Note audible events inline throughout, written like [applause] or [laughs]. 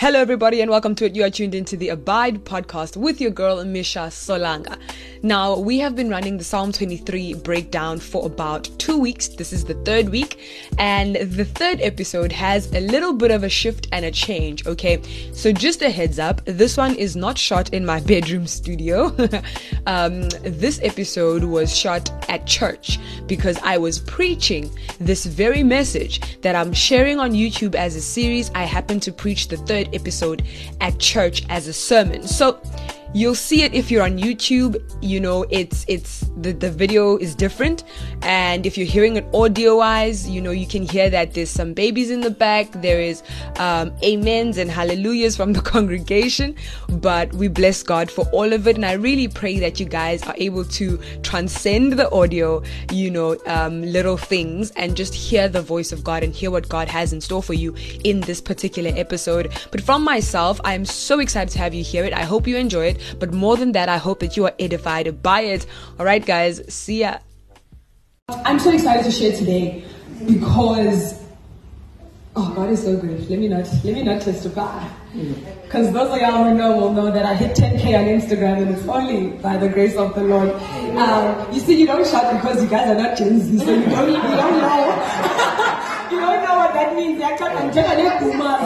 Hello, everybody, and welcome to it. You are tuned into the Abide podcast with your girl, Misha Solanga. Now, we have been running the Psalm 23 breakdown for about two weeks. This is the third week, and the third episode has a little bit of a shift and a change, okay? So, just a heads up, this one is not shot in my [laughs] bedroom studio. [laughs] um, this episode was shot at church because I was preaching this very message that I'm sharing on YouTube as a series. I happen to preach the third episode at church as a sermon. So you'll see it if you're on youtube. You know it's it's the, the video is different. And if you're hearing it audio wise you know you can hear that there's some babies in the back. There is um, amens and hallelujahs from the [laughs] congregation. But we bless god for all of it. And i really pray that you guys are able to transcend the audio you know um, little things and just hear the voice of god and hear what god has in store for you in this particular episode. But from myself i'm so excited to have you hear it. I hope you enjoy it but more than that, I hope that you are edified by it. All right, guys, see ya. I'm so excited to share today because oh God is so good. Let me not let me not testify. Because those of y'all who know will know that I hit 10k on Instagram and it's only by the grace of the Lord. Um, you see, you don't shout because you guys are not Gen Z, so you don't you don't know. [laughs] you don't know what that means. I'm boomers,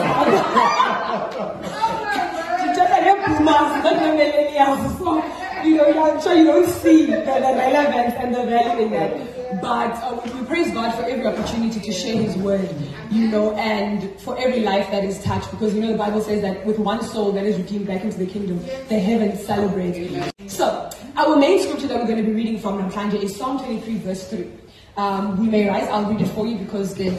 not the millennials. [laughs] So, you know, I'm sure you don't see the, the relevance and the value in that. But uh, we praise God for every opportunity to share His word, you know, and for every life that is touched. Because, you know, the Bible says that with one soul that is redeemed back into the kingdom, the heavens celebrate. So, our main scripture that we're going to be reading from Namhlanje is Psalm 23, verse 3. Um, we may rise, I'll read it for you because the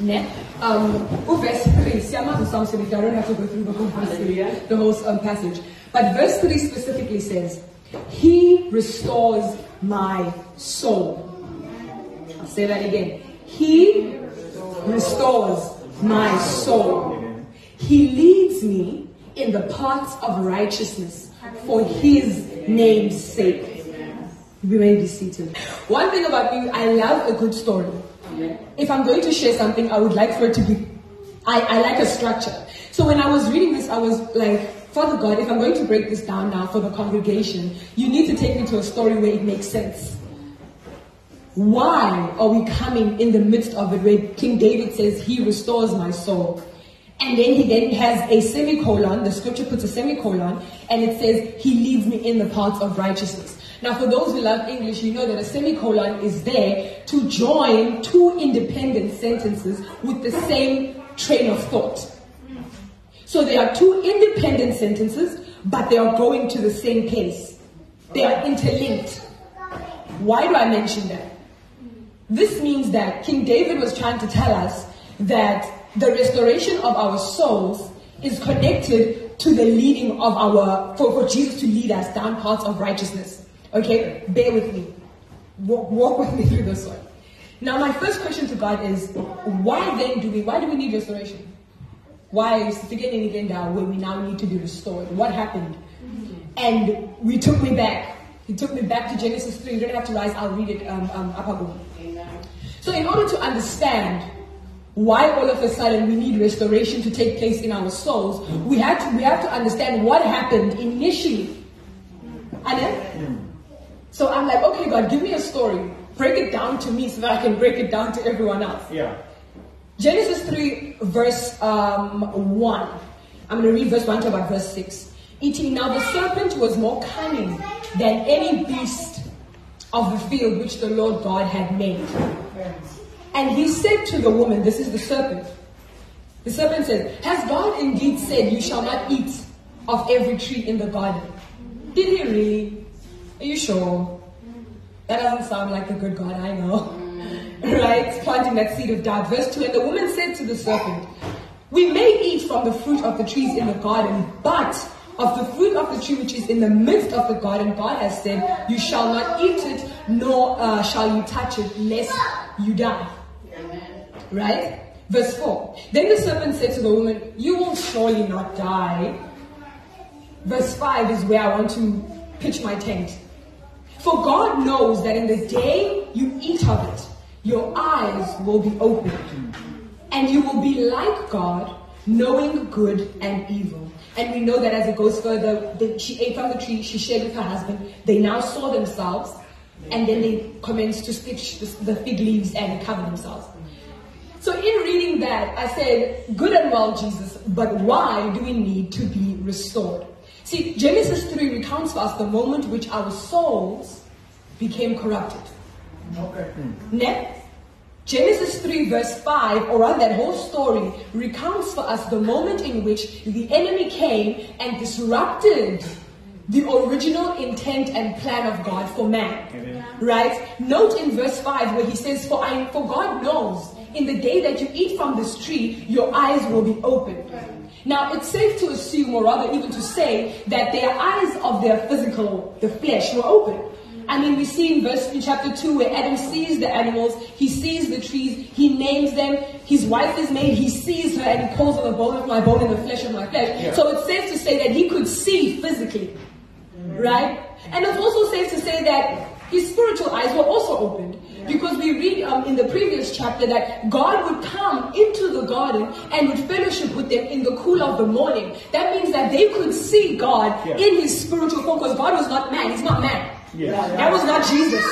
Ne? Um, verse 3, siamo in Psalm 73, I don't have to go through the whole 3, the whole um, passage. But verse 3 specifically says, He restores my soul. I'll say that again. He restores my soul. He leads me in the paths of righteousness for His name's sake. You may be seated. One thing about me, I love a good story. If I'm going to share something, I would like for it to be, I, I like a structure. So when I was reading this, I was like, Father God, if I'm going to break this down now for the congregation, you need to take me to a story where it makes sense. Why are we coming in the midst of it where King David says, He restores my soul? And then he then has a semicolon, the scripture puts a semicolon, and it says, He leads me in the paths of righteousness. Now, for those who love English, you know that a semicolon is there to join two independent sentences with the same train of thought. So they are two independent sentences, but they are going to the same place. They are interlinked. Why do I mention that? This means that King David was trying to tell us that the restoration of our souls is connected to the leading of our, for, for Jesus to lead us down paths of righteousness. Okay, bear with me. Walk, walk with me through this one. Now, my first question to God is, why then do we, why do we need restoration? Why is beginning again down where we now need to be restored? What happened? And we took me back. He took me back to Genesis 3. You don't have to rise, I'll read it um, um, So, in order to understand why all of a sudden we need restoration to take place in our souls, we have to, we have to understand what happened initially. Anna? So I'm like, okay, God, give me a story. Break it down to me so that I can break it down to everyone else. Yeah. Genesis 3, verse um, 1. I'm going to read verse 1 to about verse 6. Eating now the serpent was more cunning than any beast of the field which the Lord God had made. And he said to the woman, This is the serpent. The serpent said, Has God indeed said, You shall not eat of every tree in the garden? Did he really? Are you sure? That doesn't sound like the good God I know. [laughs] right? Planting that seed of doubt. Verse 2 And the woman said to the serpent, We may eat from the fruit of the trees in the garden, but of the fruit of the tree which is in the midst of the garden, God has said, You shall not eat it, nor uh, shall you touch it, lest you die. Right? Verse 4. Then the serpent said to the woman, You will surely not die. Verse 5 is where I want to pitch my tent. For God knows that in the day you eat of it, your eyes will be opened, and you will be like God, knowing good and evil. And we know that as it goes further, that she ate from the tree, she shared with her husband. They now saw themselves, and then they commenced to stitch the fig leaves and cover themselves. So in reading that, I said, good and well, Jesus, but why do we need to be restored? See, Genesis 3 recounts for us the moment which our souls became corrupted. Okay. Hmm. Next, Genesis 3 verse 5, or rather that whole story, recounts for us the moment in which the enemy came and disrupted the original intent and plan of God for man. Amen. Right? Note in verse 5 where he says, For I for God knows in the day that you eat from this tree, your eyes will be opened. Now it's safe to assume, or rather even to say, that their eyes of their physical, the flesh, were open. I mean, we see in verse in chapter 2 where Adam sees the animals, he sees the trees, he names them, his wife is made, he sees her and he calls her the bone of my bone and the flesh of my flesh. Yeah. So it's safe to say that he could see physically. Right? And it's also safe to say that his spiritual eyes were also opened. Because we read um, in the previous chapter that God would come into the garden and would fellowship with them in the cool of the morning. That means that they could see God yeah. in his spiritual form because God was not man. He's not man. That was not Jesus.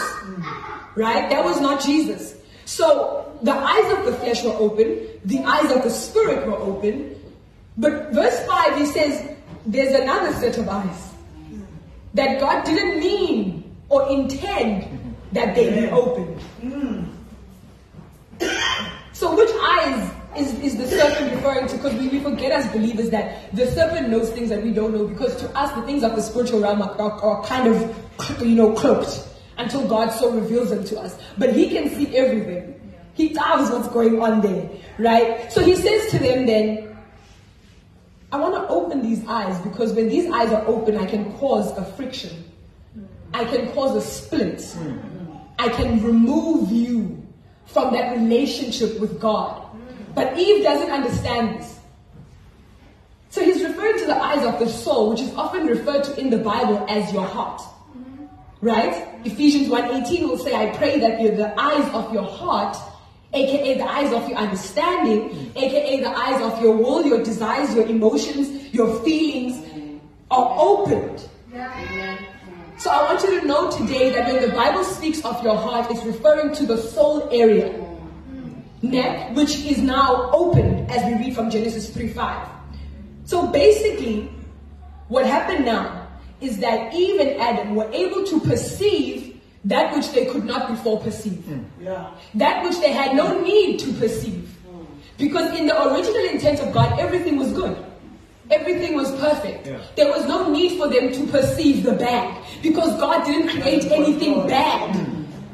Right? That was not Jesus. So the eyes of the flesh were open, the eyes of the spirit were open. But verse 5 he says, there's another set of eyes that God didn't mean or intend that they be opened. Mm. So which eyes is, is the serpent referring to? Because we, we forget as believers that the serpent knows things that we don't know because to us the things of the spiritual realm are, are, are kind of you know, cloaked until God so reveals them to us. But He can see everything. He knows what's going on there, right? So He says to them then, I want to open these eyes because when these eyes are open, I can cause a friction. I can cause a split. I can remove you from that relationship with God. But Eve doesn't understand this. So he's referring to the eyes of the soul, which is often referred to in the Bible as your heart. Right? Ephesians 1.18 will say, I pray that the eyes of your heart, aka the eyes of your understanding, aka the eyes of your will, your desires, your emotions, your feelings are opened. So I want you to know today that when the Bible speaks of your heart, it's referring to the soul area, neck, which is now opened as we read from Genesis 3.5. So basically, what happened now is that Eve and Adam were able to perceive that which they could not before perceive. Mm. Yeah. That which they had no need to perceive. Mm. Because in the original intent of God, everything was good. Everything was perfect. Yeah. There was no need for them to perceive the bad. Because God didn't create anything bad.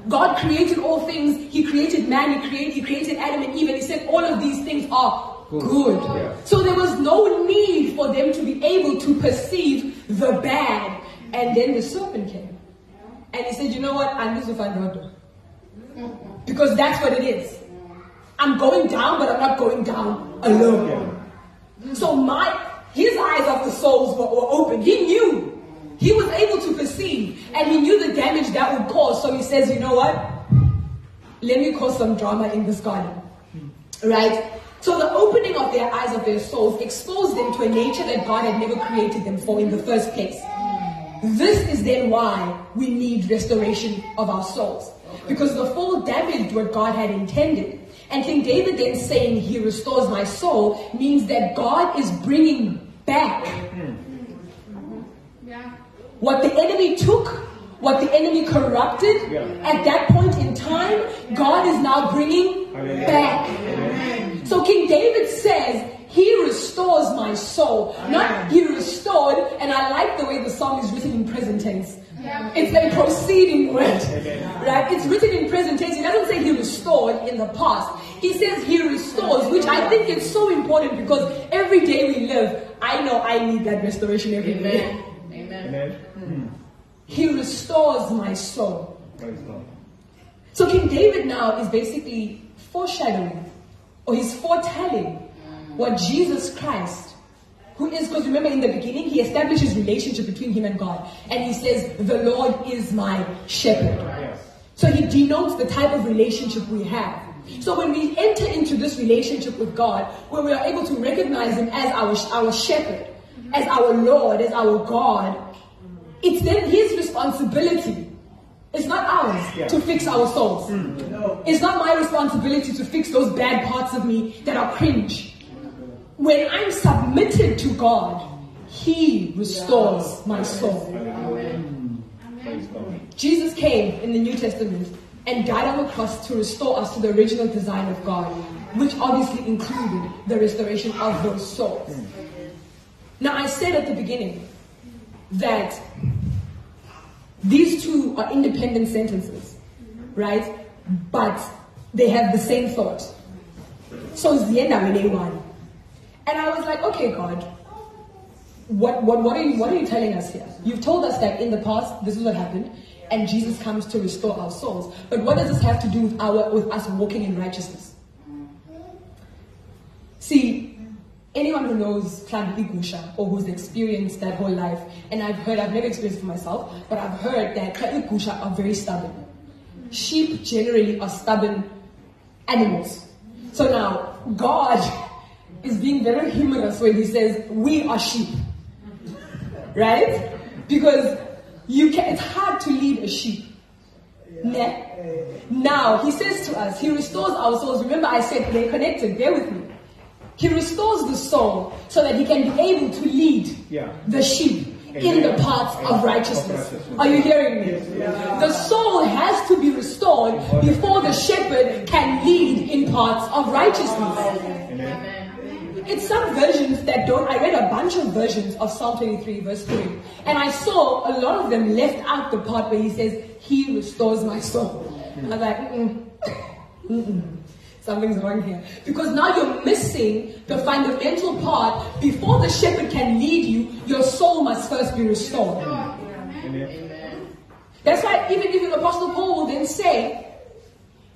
God created all things. He created man. He created, he created Adam and Eve. And he said all of these things are good. Yeah. So there was no need for them to be able to perceive the bad. And then the serpent came. And he said, you know what? I'm just a Because that's what it is. I'm going down, but I'm not going down alone. So my his eyes of the souls were, were open. He knew. He was able to perceive. And he knew the damage that would cause. So he says, you know what? Let me cause some drama in this garden. Right? So the opening of their eyes of their souls exposed them to a nature that God had never created them for in the first place. This is then why we need restoration of our souls. Because the fall damaged what God had intended. And King David then saying, He restores my soul, means that God is bringing back what the enemy took, what the enemy corrupted. At that point in time, God is now bringing back. So King David says, he restores my soul. Not he restored, and I like the way the song is written in present tense. It's a proceeding word. Right? It's written in present tense. He doesn't say he restored in the past. He says he restores, which I think is so important because every day we live, I know I need that restoration every day. Amen. Amen. Hmm. He restores my soul. So King David now is basically foreshadowing or he's foretelling what Jesus Christ, who is, because remember in the beginning, he establishes relationship between him and God. And he says, the Lord is my shepherd. So he denotes the type of relationship we have. So when we enter into this relationship with God, where we are able to recognize Him as our, our shepherd, as our Lord, as our God, it's then His responsibility. It's not ours Yeah. to fix our souls. Hmm. It's not my responsibility to fix those bad parts of me that are cringe. When I'm submitted to God, He restores my soul. Praise God. Jesus came in the New Testament and died on the cross to restore us to the original design of God, which obviously included the restoration of those souls. Now, I said at the beginning that these two are independent sentences, right? But they have the same thought. So it's the end of Zienda when one. And I was like, okay, God, what, what, what, are you, what are you telling us here? You've told us that in the past, this is what happened, and Jesus comes to restore our souls. But what does this have to do with, our, with us walking in righteousness? See, anyone who knows Clan Igusha or who's experienced that whole life, and I've heard, I've never experienced it for myself, but I've heard that Igusha are very stubborn. Sheep generally are stubborn animals. So now, God is being very humorous when he says, We are sheep. Right? Because you can, it's hard to lead a sheep. Ne? Now, he says to us, He restores our souls. Remember, I said they're connected. Bear with me. He restores the soul so that he can be able to lead Yeah. the sheep in the paths of righteousness. Are you hearing me? The soul has to be restored before the shepherd can lead in paths of righteousness. It's some versions that don't. I read a bunch of versions of Psalm 23, verse 3, and I saw a lot of them left out the part where he says, He restores my soul. I was like, mm-mm, [laughs] mm-mm. Something's wrong here. Because now you're missing the fundamental part. Before the shepherd can lead you, your soul must first be restored. That's why even if even Apostle Paul will then say,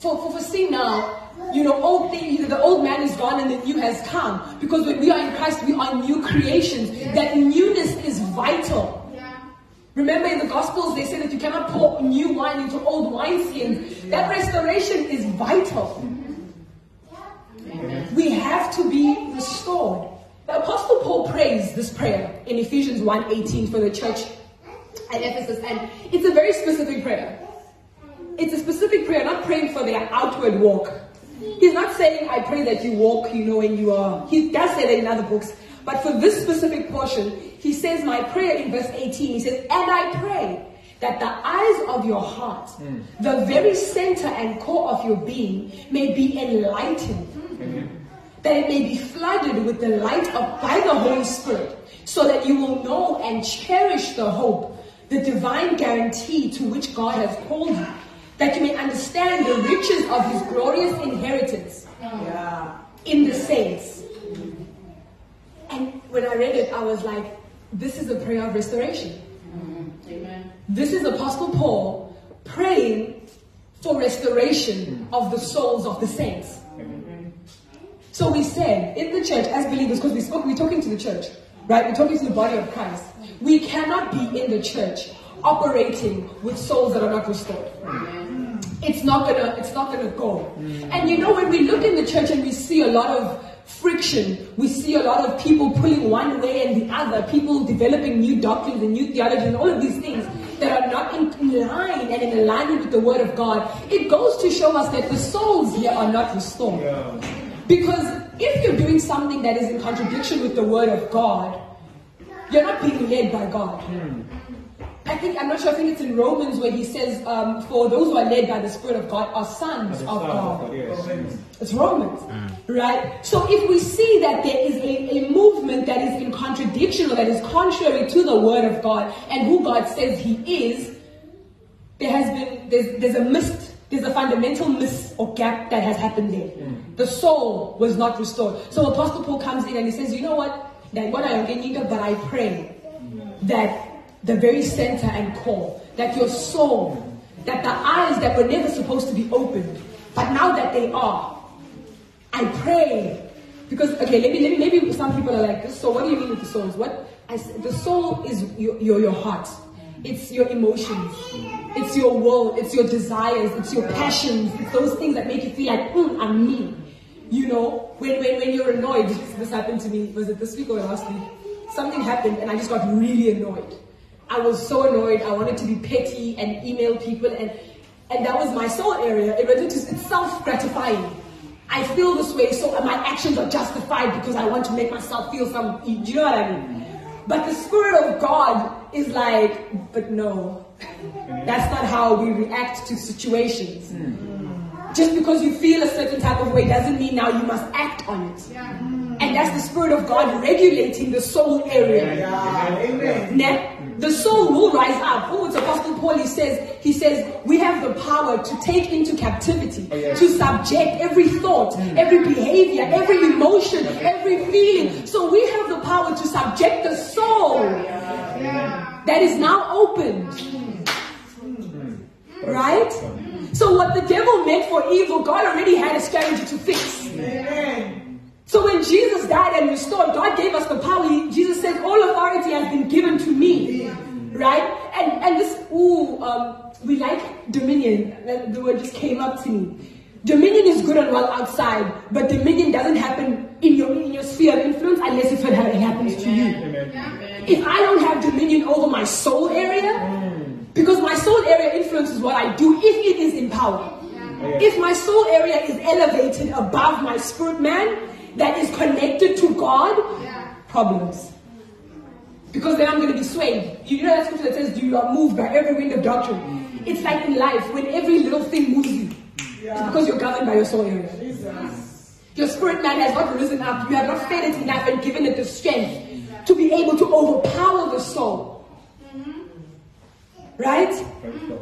for, for, for see now, you know, old thing, the old man is gone and the new has come. Because when we are in Christ, we are new creations. That newness is vital. Remember in the Gospels, they say that you cannot pour new wine into old wineskins. That restoration is vital. We have to be restored. The Apostle Paul prays this prayer in Ephesians 1.18 for the church at Ephesus, and it's a very specific prayer. It's a specific prayer, not praying for their outward walk. He's not saying, I pray that you walk, you know, and you are. He does say that in other books. But for this specific portion, he says, My prayer in verse 18, he says, And I pray that the eyes of your heart, hmm. the very center and core of your being, may be enlightened. That it may be flooded with the light of by the Holy Spirit, so that you will know and cherish the hope, the divine guarantee to which God has called you, that you may understand the riches of his glorious inheritance in the saints. And when I read it, I was like, this is a prayer of restoration. Mm-hmm. Amen. This is Apostle Paul praying for restoration of the souls of the saints. Mm-hmm. So we said in the church as believers, because we spoke, we're talking to the church, right? We're talking to the body of Christ. We cannot be in the church operating with souls that are not restored. It's not gonna, it's not gonna go. And you know, when we look in the church and we see a lot of friction, we see a lot of people pulling one way and the other, people developing new doctrines and new theology and all of these things that are not in in line and in alignment with the word of God. It goes to show us that the souls here are not restored. Because if you're doing something that is in contradiction with the word of God, you're not being led by God. Hmm. I think, I'm not sure, I think it's in Romans where he says, um, for those who are led by the Spirit of God are sons of God. It's Romans, right? So if we see that there is a, a movement that is in contradiction or that is contrary to the word of God and who God says he is, there has been, there's, there's a mist, there's a fundamental miss or gap that has happened there. The soul was not restored. So Apostle Paul comes in and he says, you know what? That what I am getting, but I pray that the very center and core, that your soul, that the eyes that were never supposed to be opened, but now that they are, I pray. Because okay, maybe, maybe maybe some people are like, this. so what do you mean with the souls? What I the soul is your, your your heart. It's your emotions. It's your will. It's your desires. It's your passions. It's those things that make you feel like, mm, I'm me. You know, when, when, when you're annoyed, this happened to me, was it this week or last week? Something happened and I just got really annoyed. I was so annoyed. I wanted to be petty and email people and and that was my soul area. It was just it's self-gratifying. I feel this way, so my actions are justified because I want to make myself feel some. Do you know what I mean? But the Spirit of God is like, but no, that's not how we react to situations. Just because you feel a certain type of way doesn't mean now you must act on it. And that's the Spirit of God regulating the soul area. Now, the soul will rise up. Oh, it's Apostle Paul, he says, he says, we have the power to take into captivity, oh, to subject every thought, mm. every behavior, mm. every emotion, every feeling. So we have the power to subject the soul oh, that is now opened. Mm. Right? So what the devil meant for evil, God already had a strategy to fix. So when Jesus died and restored, God gave us the power. Jesus said, all authority has been given to me. Right? And and this, ooh, um, we like dominion. The word just came up to me. Dominion is good and well outside, but dominion doesn't happen in your in your sphere of influence unless if it happens to you. If I don't have dominion over my soul area, because my soul area influences what I do if it is in power. If my soul area is elevated above my spirit man, that is connected to God, problems. Because then I'm going to be swayed. You know that scripture that says, do You are moved by every wind of doctrine. It's like in life, when every little thing moves you, it's because you're governed by your soul area. Your spirit man has not risen up. You have not fed it enough and given it the strength to be able to overpower the soul. Mm-hmm. Right? Mm-hmm.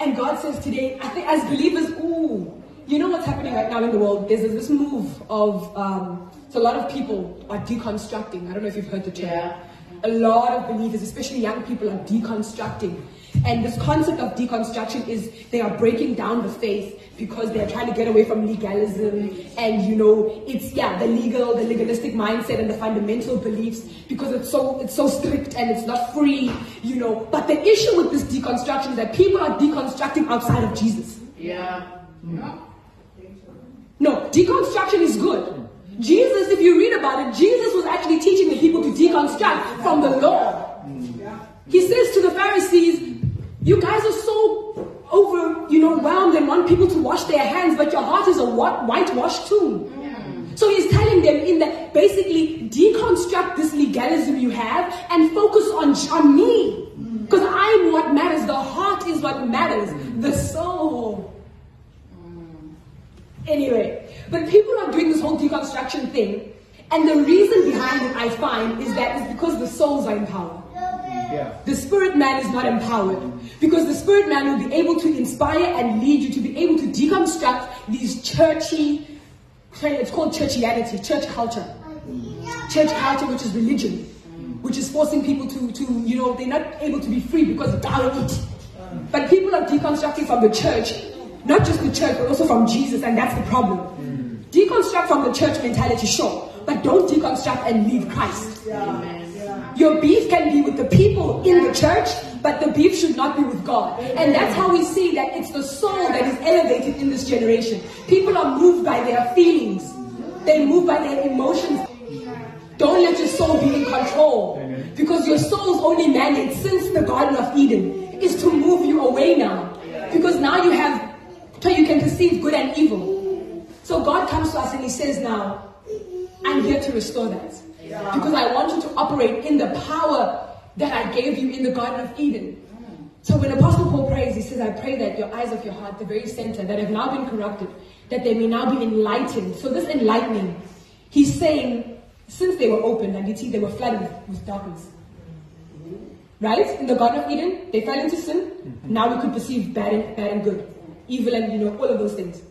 And God says today, I think as believers, ooh, you know what's happening right now in the world? There's this move of, um, so a lot of people are deconstructing. I don't know if you've heard the term. Yeah. A lot of believers, especially young people, are deconstructing. And this concept of deconstruction is they are breaking down the faith because they're trying to get away from legalism and you know it's yeah the legal the legalistic mindset and the fundamental beliefs because it's so it's so strict and it's not free you know but the issue with this deconstruction is that people are deconstructing outside of jesus Yeah. No deconstruction is good jesus if you read about it jesus was actually teaching the people to deconstruct from the law he says to the pharisees you guys are so over, you know, whelmed and want people to wash their hands, but your heart is a whitewashed tomb. So he's telling them in that basically deconstruct this legalism you have and focus on, on me. Because I'm what matters. The heart is what matters. The soul. Anyway, but people are doing this whole deconstruction thing. And the reason behind it, I find, is that it's because the souls are empowered. Yeah. The spirit man is not empowered because the spirit man will be able to inspire and lead you to be able to deconstruct these churchy, it's called churchianity, church culture. Church culture, which is religion, which is forcing people to, to, you know, they're not able to be free because of eat. But people are deconstructing from the church, not just the church, but also from Jesus, and that's the problem. Mm. Deconstruct from the church mentality, sure, but don't deconstruct and leave Christ. Your beef can be with the people in the church, but the beef should not be with God. And that's how we see that it's the soul that is elevated in this generation. People are moved by their feelings, they move by their emotions. Don't let your soul be in control. Because your soul's only mandate since the Garden of Eden is to move you away now. Because now you have, so you can perceive good and evil. So God comes to us and He says, Now, I'm here to restore that. Because I want you to operate in the power that I gave you in the Garden of Eden. So when Apostle Paul prays, he says, I pray that your eyes of your heart, the very center, that have now been corrupted, that they may now be enlightened. So this enlightening, he's saying, since they were opened, and you see they were flooded with, with darkness. Right? In the Garden of Eden, they fell into sin. Mm-hmm. Now we could perceive bad and, bad and good, evil and, you know, all of those things.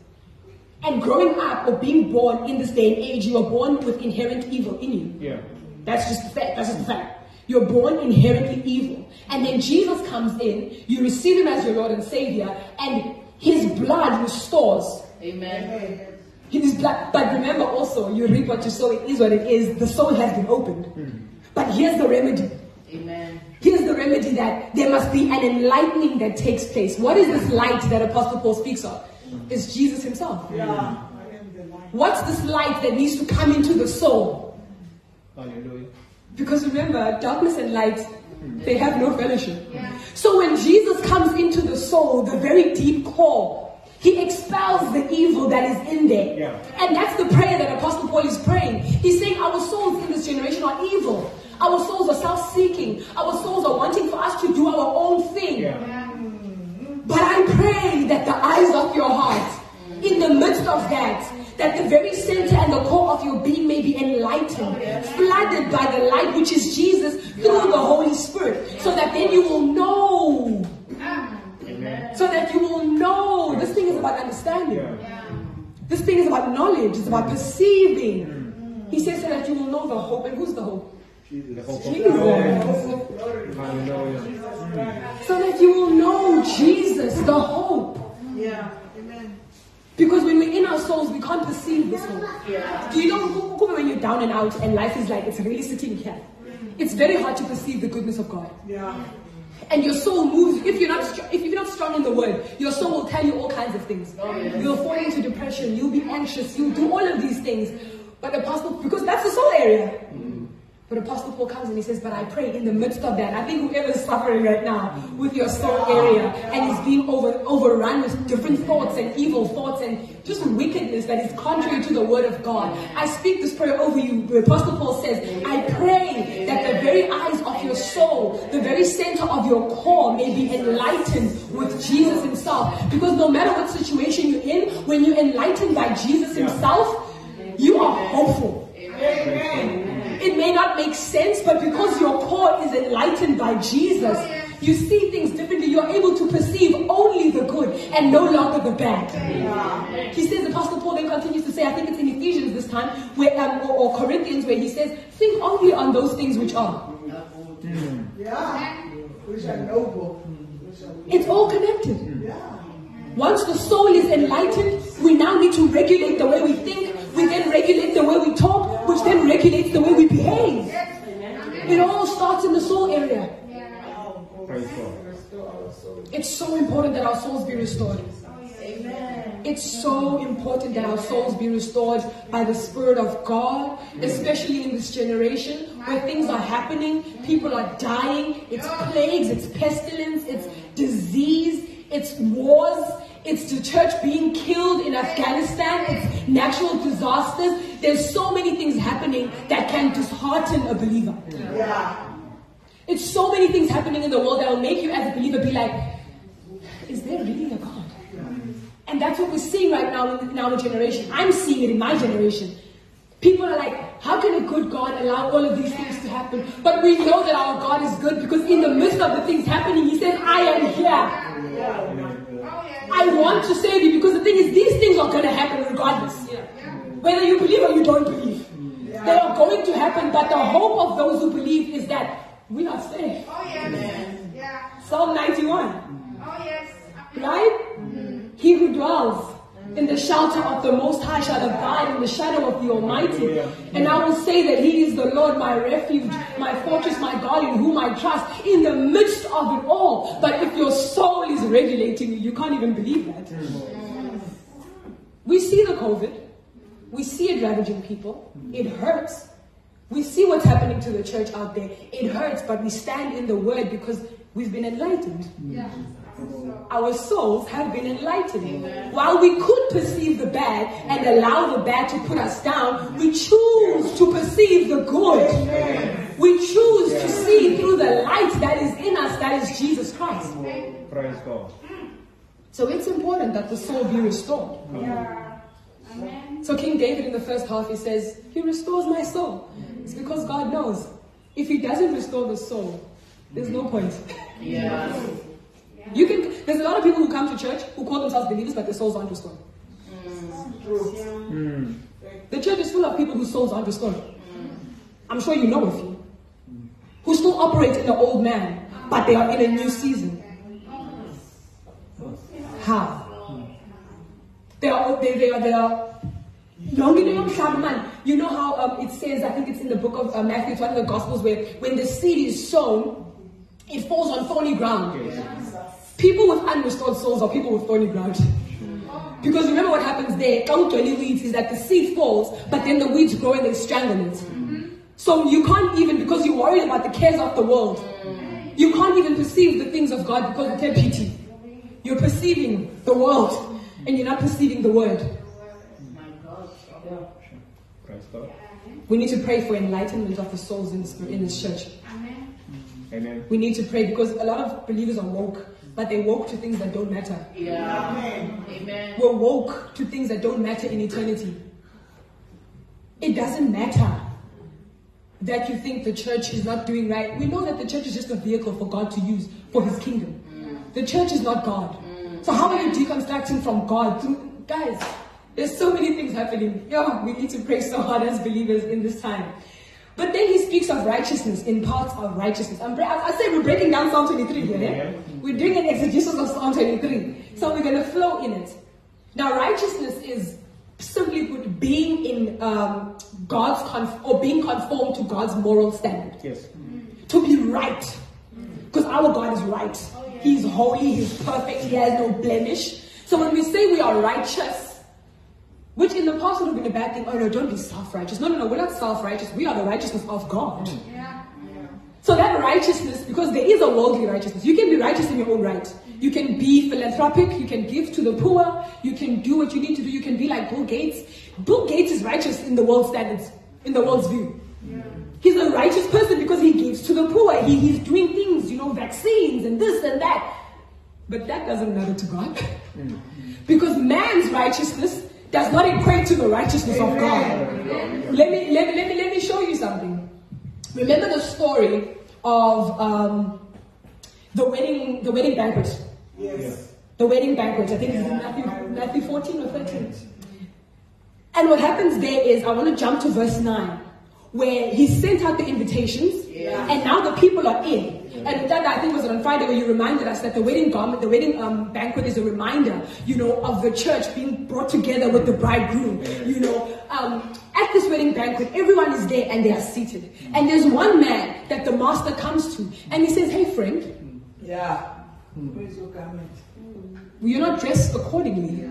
And growing up or being born in this day and age, you are born with inherent evil in you. Yeah. That's just the fact. That's just the fact. You're born inherently evil. And then Jesus comes in, you receive him as your Lord and Savior, and his blood restores. Amen. His blood. But remember also, you reap what you sow, it is what it is. The soul has been opened. Hmm. But here's the remedy. Amen. Here's the remedy that there must be an enlightening that takes place. What is this light that Apostle Paul speaks of? It's Jesus himself. Yeah. What's this light that needs to come into the soul? Hallelujah. Because remember, darkness and light, they have no fellowship. Yeah. So when Jesus comes into the soul, the very deep core, he expels the evil that is in there. Yeah. And that's the prayer that Apostle Paul is praying. He's saying our souls in this generation are evil. Our souls are self-seeking. Our souls are wanting for us to do our own thing. Yeah. But I pray that the eyes of your heart, in the midst of that, that the very center and the core of your being may be enlightened, flooded by the light which is Jesus through the Holy Spirit, so that then you will know. So that you will know. This thing is about understanding. This thing is about knowledge. It's about perceiving. He says so that you will know the hope. And who's the hope? Jesus. Jesus. So that you will know Jesus, the hope. Yeah. Amen. Because when we're in our souls, we can't perceive this hope. Yeah. Do you know when you're down and out and life is like it's really sitting here? It's very hard to perceive the goodness of God. Yeah. And your soul moves. If you're not if you're not strong in the word, your soul will tell you all kinds of things. Oh, yes. You'll fall into depression. You'll be anxious. You'll do all of these things. But the apostle, because that's the soul area. Mm. But Apostle Paul comes and he says, But I pray in the midst of that. I think whoever's suffering right now with your soul area and is being over, overrun with different thoughts and evil thoughts and just wickedness that is contrary to the word of God. I speak this prayer over you. The Apostle Paul says, I pray that the very eyes of your soul, the very center of your core may be enlightened with Jesus himself. Because no matter what situation you're in, when you're enlightened by Jesus himself, you are hopeful. Amen. It may not make sense, but because your core is enlightened by Jesus, you see things differently. You're able to perceive only the good and no longer the bad. He says, Apostle Paul then continues to say, I think it's in Ephesians this time, where, um, or, or, Corinthians, where he says, think only on those things which are. Yeah. Which are noble. It's all connected. Once the soul is enlightened, we now need to regulate the way we think. We then regulate the way we talk, which then regulates the way we behave. It all starts in the soul area. It's so important that our souls be restored. It's so important that our souls be restored by the Spirit of God, especially in this generation where things are happening, people are dying, it's plagues, it's pestilence, it's disease, it's wars, it's the church being killed in Afghanistan, it's natural disasters. There's so many things happening that can dishearten a believer. Yeah. It's so many things happening in the world that will make you as a believer be like, is there really a God? And that's what we're seeing right now in our generation. I'm seeing it in my generation. People are like, how can a good God allow all of these things to happen? But we know that our God is good because in the midst of the things happening, He says, I am here. I want to save you because the thing is, these things are going to happen regardless. Whether you believe or you don't believe. They are going to happen, but the hope of those who believe is that we are saved. Oh, yes. Psalm 91. Oh, yes. Right? Mm-hmm. He who dwells in the shelter of the Most High shall abide in the shadow of the Almighty. And I will say that He is the Lord, my refuge, my fortress, my God, in whom I trust, in the midst of it all. But if your soul is regulating you, you can't even believe that. We see the COVID, we see it ravaging people, it hurts. We see what's happening to the church out there. It hurts, but we stand in the word because we've been enlightened. Yeah. Our souls have been enlightened. Amen. While we could perceive the bad and allow the bad to put us down, we choose to perceive the good. Amen. We choose to see through the light that is in us, that is Jesus Christ. Praise God. So it's important that the soul be restored. Yeah. So King David in the first half, he says, He restores my soul. It's because God knows. If he doesn't restore the soul, there's no point. Yeah. You can. There's a lot of people who come to church who call themselves believers, but their souls aren't restored. Mm. The church is full of people whose souls aren't restored. I'm sure you know a few who still operate in the old man, but they are in a new season. How? They are. They, they are. They are. Lonely, they are you know how um, it says, I think it's in the book of uh, Matthew, it's one of the Gospels, where when the seed is sown, it falls on thorny ground. People with unrestored souls are people with thorny ground. Because remember what happens there, elderly weeds, is that the seed falls, but then the weeds grow and they strangle it. So you can't even, because you're worried about the cares of the world, you can't even perceive the things of God because of their pity. You're perceiving the world and you're not perceiving the word. Praise God. We need to pray for enlightenment of the souls in this, in this church. Amen. We need to pray because a lot of believers are woke, but they woke to things that don't matter. Yeah. Amen. We're woke to things that don't matter in eternity. It doesn't matter that you think the church is not doing right. We know that the church is just a vehicle for God to use for his kingdom. Mm. The church is not God. Mm. So how are you deconstructing from God? To, guys, there's so many things happening. Yeah, we need to pray so hard as believers in this time. But then he speaks of righteousness in parts of righteousness. I'm, bre- I I say we're breaking down Psalm 23 here. eh? We're doing an exegesis of Psalm 23. So we're going to flow in it. Now, righteousness is simply put being in um, God's conf- or being conformed to God's moral standard. Yes. To be right. Because our God is right. He's holy, He's perfect, He has no blemish. So when we say we are righteous, which in the past would have been a bad thing, oh no, don't be self righteous. No, no, no, we're not self righteous. We are the righteousness of God. Yeah. So that righteousness, because there is a worldly righteousness, you can be righteous in your own right. You can be philanthropic, you can give to the poor, you can do what you need to do, you can be like Bill Gates. Bill Gates is righteous in the world standards, in the world's view. Yeah. He's a righteous person because he gives to the poor. He, he's doing things, you know, vaccines and this and that. But that doesn't matter to God. Mm. because man's righteousness does not equate to the righteousness of God. Let me, let, me, let, me, let me show you something. Remember the story of um, the wedding the wedding banquet? Yes. The wedding banquet. I think it's in Matthew, Matthew 14 or 13. And what happens there is, I want to jump to verse 9, where he sent out the invitations, and now the people are in. And that I think was on Friday where you reminded us that the wedding garment, the wedding um, banquet is a reminder, you know, of the church being brought together with the bridegroom. You know, um, at this wedding banquet, everyone is there and they are seated. And there's one man that the master comes to, and he says, "Hey, friend, Yeah. Where's your garment? you're not dressed accordingly.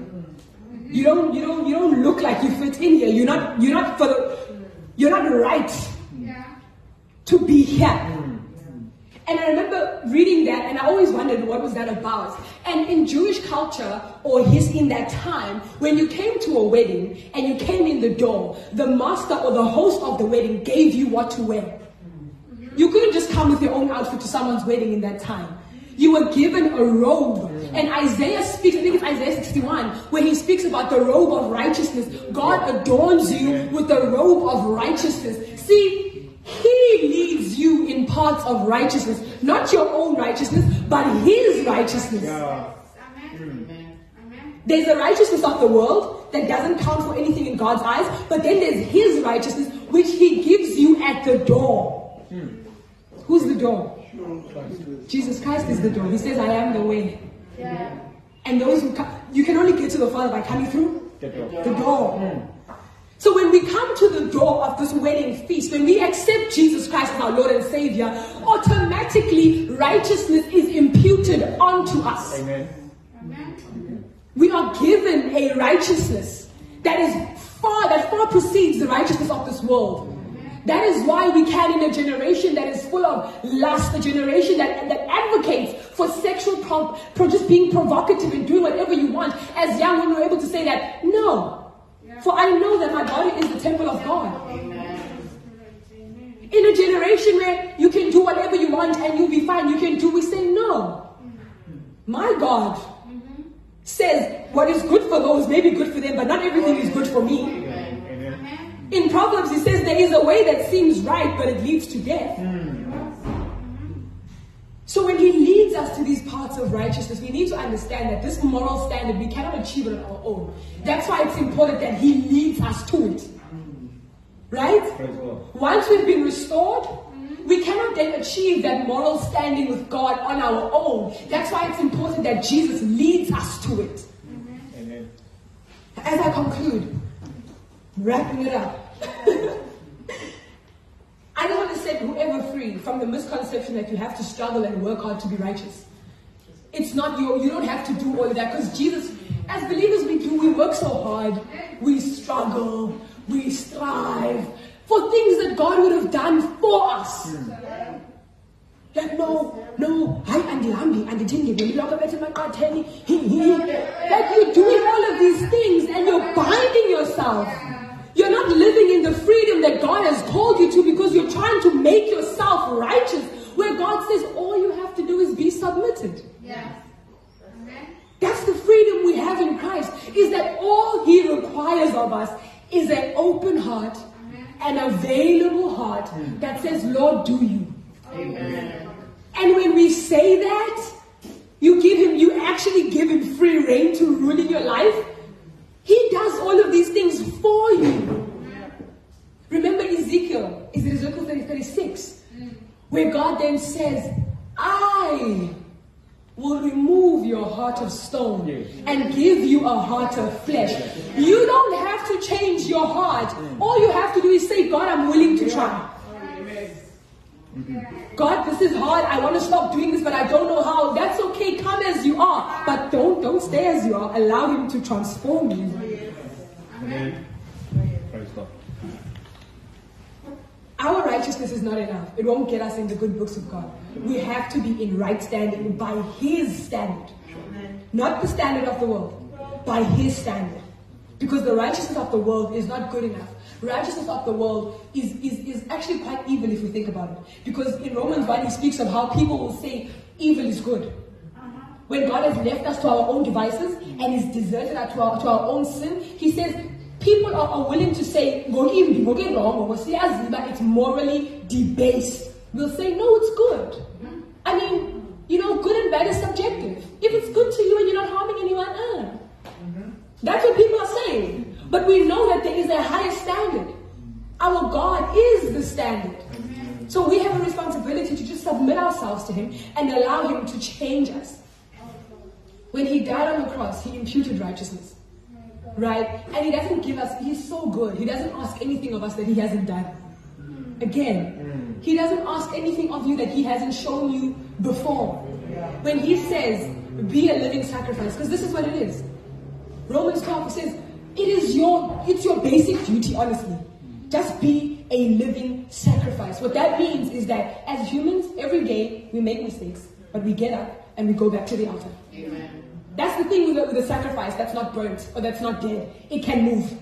You don't, you don't, you don't look like you fit in here. You're not, you're not for the, you're not right yeah. to be here. And I remember reading that, and I always wondered what was that about. And in Jewish culture, or his in that time, when you came to a wedding and you came in the door, the master or the host of the wedding gave you what to wear. You couldn't just come with your own outfit to someone's wedding in that time. You were given a robe. And Isaiah speaks, I think it's Isaiah 61, where he speaks about the robe of righteousness. God adorns you with the robe of righteousness. See, he leads you in paths of righteousness. Not your own righteousness, but his righteousness. Yeah. Hmm. There's a righteousness of the world that doesn't count for anything in God's eyes, but then there's His righteousness which He gives you at the door. Hmm. Who's the door? Jesus Christ is the door. He says, I am the way. Yeah. And those who come, you can only get to the Father by coming through The door. the door. So when we come to the door of this wedding feast, when we accept Jesus Christ as our Lord and Savior, automatically righteousness is imputed onto us. Amen. We are given a righteousness that is far, that far precedes the righteousness of this world. That is why we can, in a generation that is full of lust, a generation that, that advocates for sexual pro, pro just being provocative and doing whatever you want. As young women, we're able to say that, no. For I know that my body is the temple of God. In a generation where you can do whatever you want and you'll be fine, you can do, we say no. My God says what is good for those may be good for them, but not everything is good for me. In Proverbs, he says there is a way that seems right, but it leads to death. Hmm. So when he leads us to these paths of righteousness, we need to understand that this moral standard, we cannot achieve it on our own. That's why it's important that he leads us to it. Right? Once we've been restored, we cannot then achieve that moral standing with God on our own. That's why it's important that Jesus leads us to it. Amen. As I conclude, wrapping it up, [laughs] I just want to set whoever free from the misconception that you have to struggle and work hard to be righteous. It's not your, you don't have to do all of that because Jesus, as believers, we do, we work so hard, we struggle, we strive for things that God would have done for us. Like, no, no, I ngelilonke bethe emaqatheni. hi, hi. Like you're doing all of these things and you're binding yourself. You're not living in the freedom that God has called you to because you're trying to make yourself righteous. Where God says all you have to do is be submitted. Yes. That's the freedom we have in Christ. Is that all He requires of us is an open heart, an available heart that says, Lord, do you. Amen. And when we say that, you give him, you actually give him free reign to rule in your life. He does all of these things for you. Remember Ezekiel, is it Ezekiel 30, 36? Where God then says, I will remove your heart of stone Yes. and give you a heart of flesh. You don't have to change your heart. All you have to do is say, God, I'm willing to try. God, this is hard. I want to stop doing this, but I don't know how. That's okay. Come as you are, but don't don't stay as you are. Allow Him to transform you. Amen. Praise God. Our righteousness is not enough. It won't get us in the good books of God. We have to be in right standing by His standard, not the standard of the world, by His standard. Because the righteousness of the world is not good enough. Righteousness of the world is, is, is actually quite evil if you think about it. Because in Romans 1, he speaks of how people will say evil is good. When God has left us to our own devices and is deserted us to our, to our own sin, He says people are, are willing to say, "Go even go get wrong, or siyazi uba it's morally debased. We'll say, no, it's good. I mean, you know, good and bad is subjective. If it's good to you and you're not harming anyone, uh, that's what people are saying. But we know that there is a higher standard. Our God is the standard. So we have a responsibility to just submit ourselves to Him and allow Him to change us. When He died on the cross, He imputed righteousness. Right? And He doesn't give us, He's so good. He doesn't ask anything of us that He hasn't done. Mm. Again, mm. He doesn't ask anything of you that He hasn't shown you before. When He says, be a living sacrifice, because this is what it is. Romans 12 says, it is your, it's your basic duty, honestly. Just be a living sacrifice. What that means is that as humans, every day we make mistakes, but we get up and we go back to the altar. That's the thing with the, with sacrifice that's not burnt or that's not dead. It can move.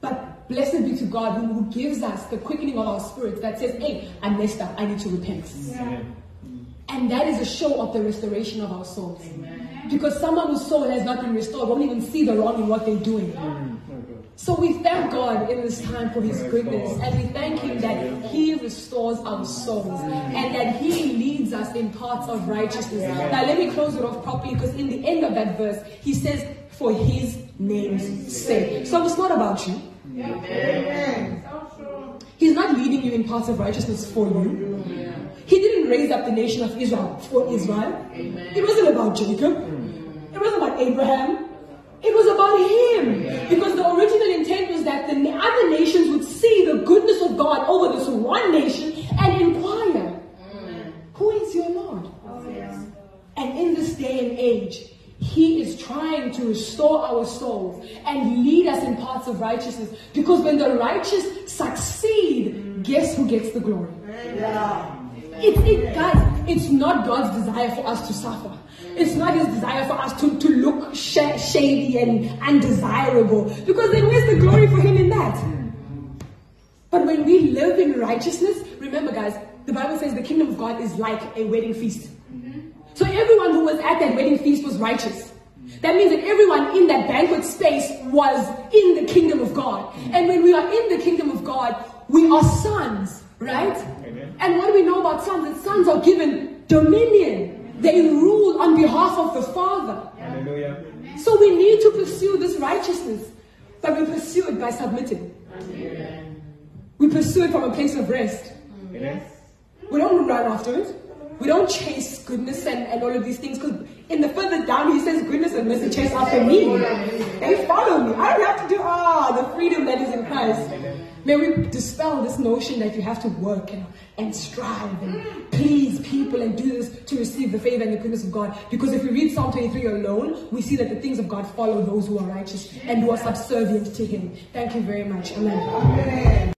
But blessed be to God who, who gives us the quickening of our spirits that says, hey, I messed up. I need to repent. Amen. And that is a show of the restoration of our souls. Because someone whose soul has not been restored won't even see the wrong in what they're doing. So we thank God in this time for His goodness, and we thank Him that He restores our souls and that He leads us in paths of righteousness. Now, let me close it off properly because in the end of that verse, He says, For His name's sake. So it's not about you. He's not leading you in paths of righteousness for you. He didn't raise up the nation of Israel for Israel. It wasn't about Jacob. Hmm. It wasn't about Abraham. It was about him. Because the original intent was that the other nations would see the goodness of God over this one nation and inquire, hmm. Who is your Lord? Oh, and in this day and age, He is trying to restore our souls and lead us in paths of righteousness. Because when the righteous succeed, hmm. guess who gets the glory? It, it, guys, it's not God's desire for us to suffer. It's not His desire for us to, to look sh- shady and undesirable. Because then where's the glory for Him in that? But when we live in righteousness, remember, guys, the Bible says the kingdom of God is like a wedding feast. So everyone who was at that wedding feast was righteous. That means that everyone in that banquet space was in the kingdom of God. And when we are in the kingdom of God, we are sons, right? Amen. And what do we know about sons? That sons are given dominion. They rule on behalf of the Father. Hallelujah. So we need to pursue this righteousness, but we pursue it by submitting. We pursue it from a place of rest. Amen. We don't run after it. We don't chase goodness and, and all of these things because in the further down he says goodness and mercy chase after me. They follow me. I don't have to do ah the freedom that is in Christ. May we dispel this notion that you have to work and, and strive and please people and do this to receive the favor and the goodness of God. Because if we read Psalm 23 alone, we see that the things of God follow those who are righteous and who are subservient to Him. Thank you very much. Amen.